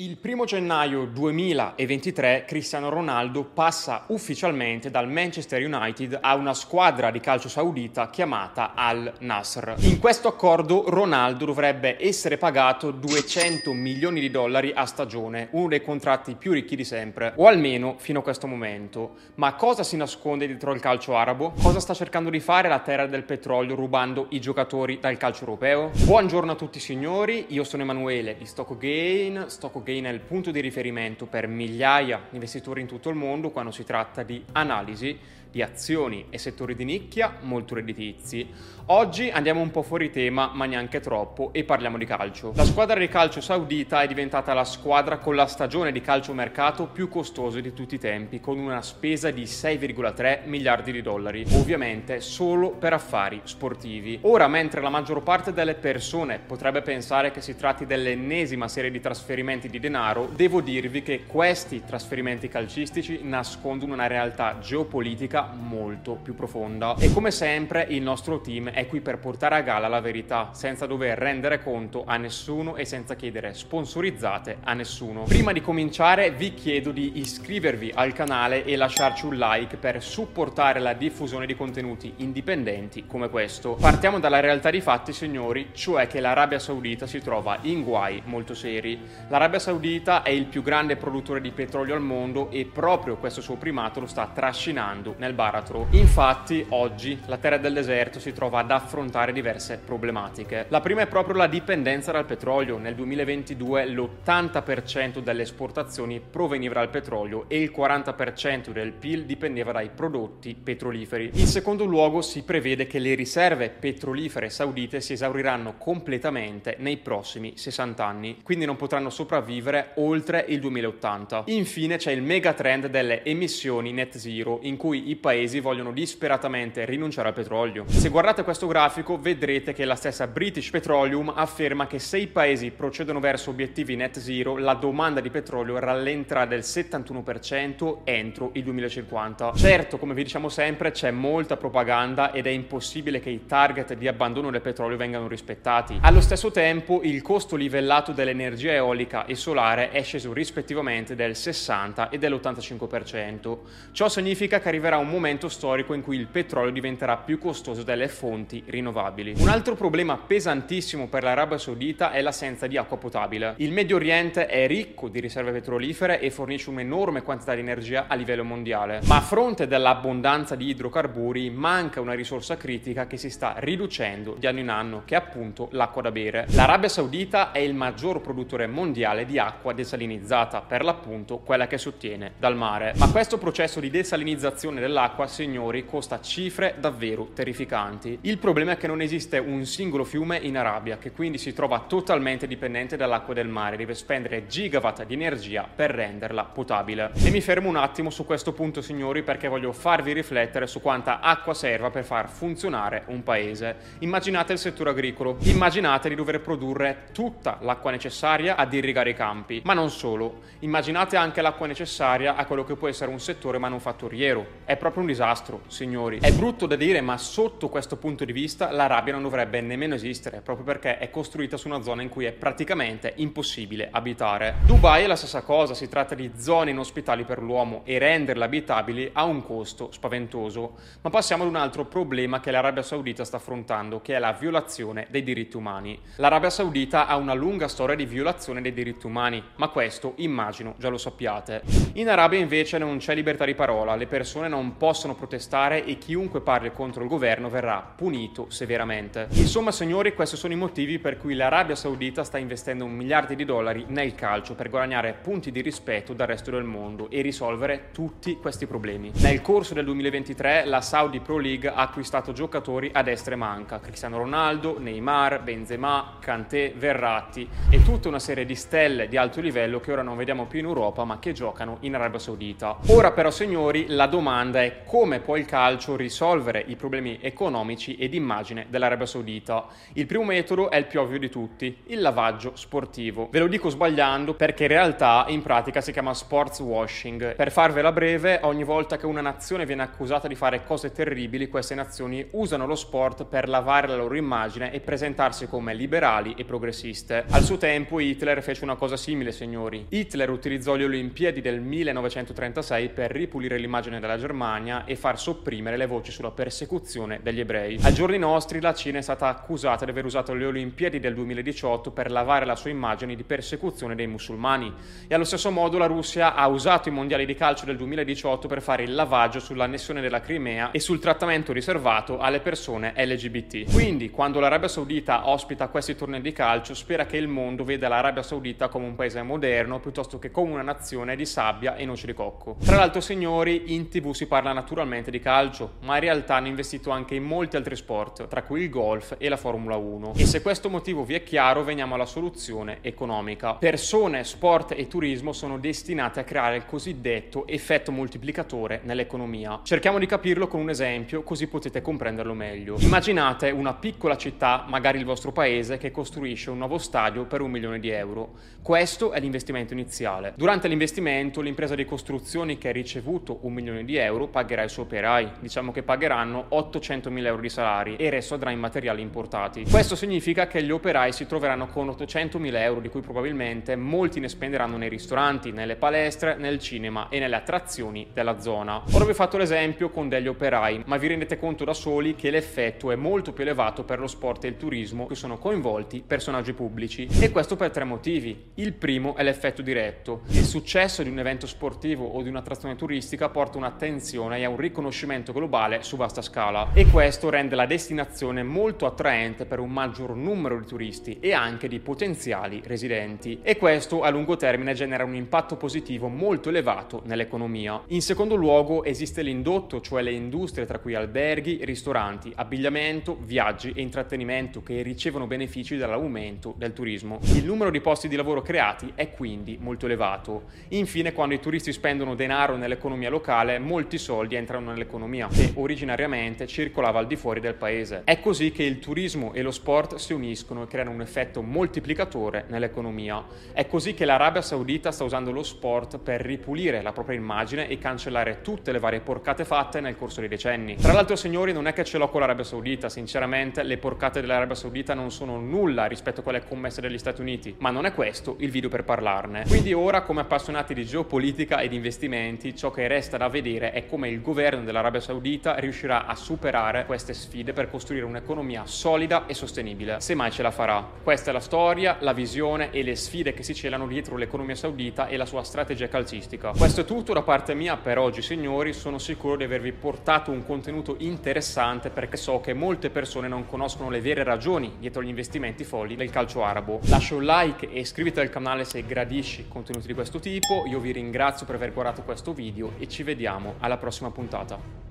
Il primo gennaio 2023 Cristiano Ronaldo passa ufficialmente dal Manchester United a una squadra di calcio saudita chiamata Al Nasr. In questo accordo Ronaldo dovrebbe essere pagato 200 milioni di dollari a stagione, uno dei contratti più ricchi di sempre, o almeno fino a questo momento. Ma cosa si nasconde dietro il calcio arabo? Cosa sta cercando di fare la terra del petrolio rubando i giocatori dal calcio europeo? Buongiorno a tutti signori, io sono Emanuele di Stock Gain, Stock Gain Gain è il punto di riferimento per migliaia di investitori in tutto il mondo quando si tratta di analisi di azioni e settori di nicchia molto redditizi. Oggi andiamo un po' fuori tema, ma neanche troppo, e parliamo di calcio. La squadra di calcio saudita è diventata la squadra con la stagione di calcio mercato più costosa di tutti i tempi, con una spesa di 6,3 miliardi di dollari, ovviamente solo per affari sportivi. Ora, mentre la maggior parte delle persone potrebbe pensare che si tratti dell'ennesima serie di trasferimenti di denaro, devo dirvi che questi trasferimenti calcistici nascondono una realtà geopolitica molto più profonda. E come sempre il nostro team è qui per portare a gala la verità, senza dover rendere conto a nessuno e senza chiedere sponsorizzate a nessuno. Prima di cominciare vi chiedo di iscrivervi al canale e lasciarci un like per supportare la diffusione di contenuti indipendenti come questo. Partiamo dalla realtà di fatti, signori, cioè che l'Arabia Saudita si trova in guai molto seri. L'Arabia Saudita è il più grande produttore di petrolio al mondo e proprio questo suo primato lo sta trascinando nel baratro. Infatti oggi la terra del deserto si trova ad affrontare diverse problematiche. La prima è proprio la dipendenza dal petrolio. Nel 2022 l'80% delle esportazioni proveniva dal petrolio e il 40% del PIL dipendeva dai prodotti petroliferi. In secondo luogo si prevede che le riserve petrolifere saudite si esauriranno completamente nei prossimi 60 anni, quindi non potranno sopravvivere oltre il 2080. Infine c'è il megatrend delle emissioni net zero in cui i paesi vogliono disperatamente rinunciare al petrolio. Se guardate questo grafico vedrete che la stessa British Petroleum afferma che se i paesi procedono verso obiettivi net zero, la domanda di petrolio rallenterà del 71% entro il 2050. Certo, come vi diciamo sempre, c'è molta propaganda ed è impossibile che i target di abbandono del petrolio vengano rispettati. Allo stesso tempo, il costo livellato dell'energia eolica e solare è sceso rispettivamente del 60 e dell'85%. Ciò significa che arriverà un momento storico in cui il petrolio diventerà più costoso delle fonti rinnovabili. Un altro problema pesantissimo per l'Arabia Saudita è l'assenza di acqua potabile. Il Medio Oriente è ricco di riserve petrolifere e fornisce un'enorme quantità di energia a livello mondiale, ma a fronte dell'abbondanza di idrocarburi manca una risorsa critica che si sta riducendo di anno in anno, che è appunto l'acqua da bere. L'Arabia Saudita è il maggior produttore mondiale di acqua desalinizzata, per l'appunto quella che si ottiene dal mare. Ma questo processo di desalinizzazione dell'acqua signori, costa cifre davvero terrificanti. Il problema è che non esiste un singolo fiume in Arabia, che quindi si trova totalmente dipendente dall'acqua del mare, deve spendere gigawatt di energia per renderla potabile. E mi fermo un attimo su questo punto, signori, perché voglio farvi riflettere su quanta acqua serva per far funzionare un paese. Immaginate il settore agricolo, immaginate di dover produrre tutta l'acqua necessaria ad irrigare i campi, ma non solo, immaginate anche l'acqua necessaria a quello che può essere un settore manufatturiero. È proprio un disastro, signori. È brutto da dire, ma sotto questo punto di vista l'Arabia non dovrebbe nemmeno esistere, proprio perché è costruita su una zona in cui è praticamente impossibile abitare. Dubai è la stessa cosa, si tratta di zone inospitali per l'uomo e renderle abitabili ha un costo spaventoso. Ma passiamo ad un altro problema che l'Arabia Saudita sta affrontando, che è la violazione dei diritti umani. L'Arabia Saudita ha una lunga storia di violazione dei diritti umani, ma questo immagino già lo sappiate. In Arabia invece non c'è libertà di parola, le persone non possono protestare e chiunque parli contro il governo verrà punito severamente. Insomma, signori, questi sono i motivi per cui l'Arabia Saudita sta investendo un miliardo di dollari nel calcio per guadagnare punti di rispetto dal resto del mondo e risolvere tutti questi problemi. Nel corso del 2023 la Saudi Pro League ha acquistato giocatori a destra e manca, Cristiano Ronaldo, Neymar, Benzema, Kanté, Verratti e tutta una serie di stelle di alto livello che ora non vediamo più in Europa ma che giocano in Arabia Saudita. Ora però signori la domanda è come può il calcio risolvere i problemi economici ed immagine dell'Arabia Saudita. Il primo metodo è il più ovvio di tutti, il lavaggio sportivo. Ve lo dico sbagliando perché in realtà in pratica si chiama sports washing. Per farvela breve, ogni volta che una nazione viene accusata di fare cose terribili, queste nazioni usano lo sport per lavare la loro immagine e presentarsi come liberali e progressiste. Al suo tempo Hitler fece una cosa simile, signori. Hitler utilizzò le Olimpiadi del 1936 per ripulire l'immagine della Germania e far sopprimere le voci sulla persecuzione degli ebrei. Ai giorni nostri la Cina è stata accusata di aver usato le Olimpiadi del 2018 per lavare la sua immagine di persecuzione dei musulmani e allo stesso modo la Russia ha usato i mondiali di calcio del 2018 per fare il lavaggio sull'annessione della Crimea e sul trattamento riservato alle persone LGBT. Quindi quando l'Arabia Saudita ospita questi tornei di calcio spera che il mondo veda l'Arabia Saudita come un paese moderno piuttosto che come una nazione di sabbia e noci di cocco. Tra l'altro signori, in tv si parla naturalmente di calcio, ma in realtà hanno investito anche in molti altri sport, tra cui il golf e la Formula 1. E se questo motivo vi è chiaro, veniamo alla soluzione economica. Persone, sport e turismo sono destinate a creare il cosiddetto effetto moltiplicatore nell'economia. Cerchiamo di capirlo con un esempio, così potete comprenderlo meglio. Immaginate una piccola città, magari il vostro paese, che costruisce un nuovo stadio per un milione di euro. Questo è l'investimento iniziale. Durante l'investimento, l'impresa di costruzioni che ha ricevuto un milione di euro pagherà i suoi operai. Diciamo che pagheranno 800 mila euro di salari e il resto andrà in materiali importati. Questo significa che gli operai si troveranno con 800 mila euro, di cui probabilmente molti ne spenderanno nei ristoranti, nelle palestre, nel cinema e nelle attrazioni della zona. Ora vi ho fatto l'esempio con degli operai, ma vi rendete conto da soli che l'effetto è molto più elevato per lo sport e il turismo, che sono coinvolti personaggi pubblici. E questo per tre motivi. Il primo è l'effetto diretto. Il successo di un evento sportivo o di un'attrazione turistica porta un'attenzione e un riconoscimento globale su vasta scala. E questo rende la destinazione molto attraente per un maggior numero di turisti e anche di potenziali residenti. E questo a lungo termine genera un impatto positivo molto elevato nell'economia. In secondo luogo esiste l'indotto, cioè le industrie tra cui alberghi, ristoranti, abbigliamento, viaggi e intrattenimento che ricevono benefici dall'aumento del turismo. Il numero di posti di lavoro creati è quindi molto elevato. Infine, quando i turisti spendono denaro nell'economia locale, molti soldi entrano nell'economia che originariamente circolava al di fuori del paese. È così che il turismo e lo sport si uniscono e creano un effetto moltiplicatore nell'economia. È così che l'Arabia Saudita sta usando lo sport per ripulire la propria immagine e cancellare tutte le varie porcate fatte nel corso dei decenni. Tra l'altro, signori, non è che ce l'ho con l'Arabia Saudita, sinceramente le porcate dell'Arabia Saudita non sono nulla rispetto a quelle commesse dagli Stati Uniti, ma non è questo il video per parlarne. Quindi ora, come appassionati di geopolitica e di investimenti, ciò che resta da vedere è come il governo dell'Arabia Saudita riuscirà a superare queste sfide per costruire un'economia solida e sostenibile, se mai ce la farà. Questa è la storia, la visione e le sfide che si celano dietro l'economia saudita e la sua strategia calcistica. Questo è tutto da parte mia per oggi, signori. Sono sicuro di avervi portato un contenuto interessante perché so che molte persone non conoscono le vere ragioni dietro gli investimenti folli del calcio arabo. Lascia un like e iscriviti al canale se gradisci contenuti di questo tipo. Io vi ringrazio per aver guardato questo video e ci vediamo alla prossima puntata.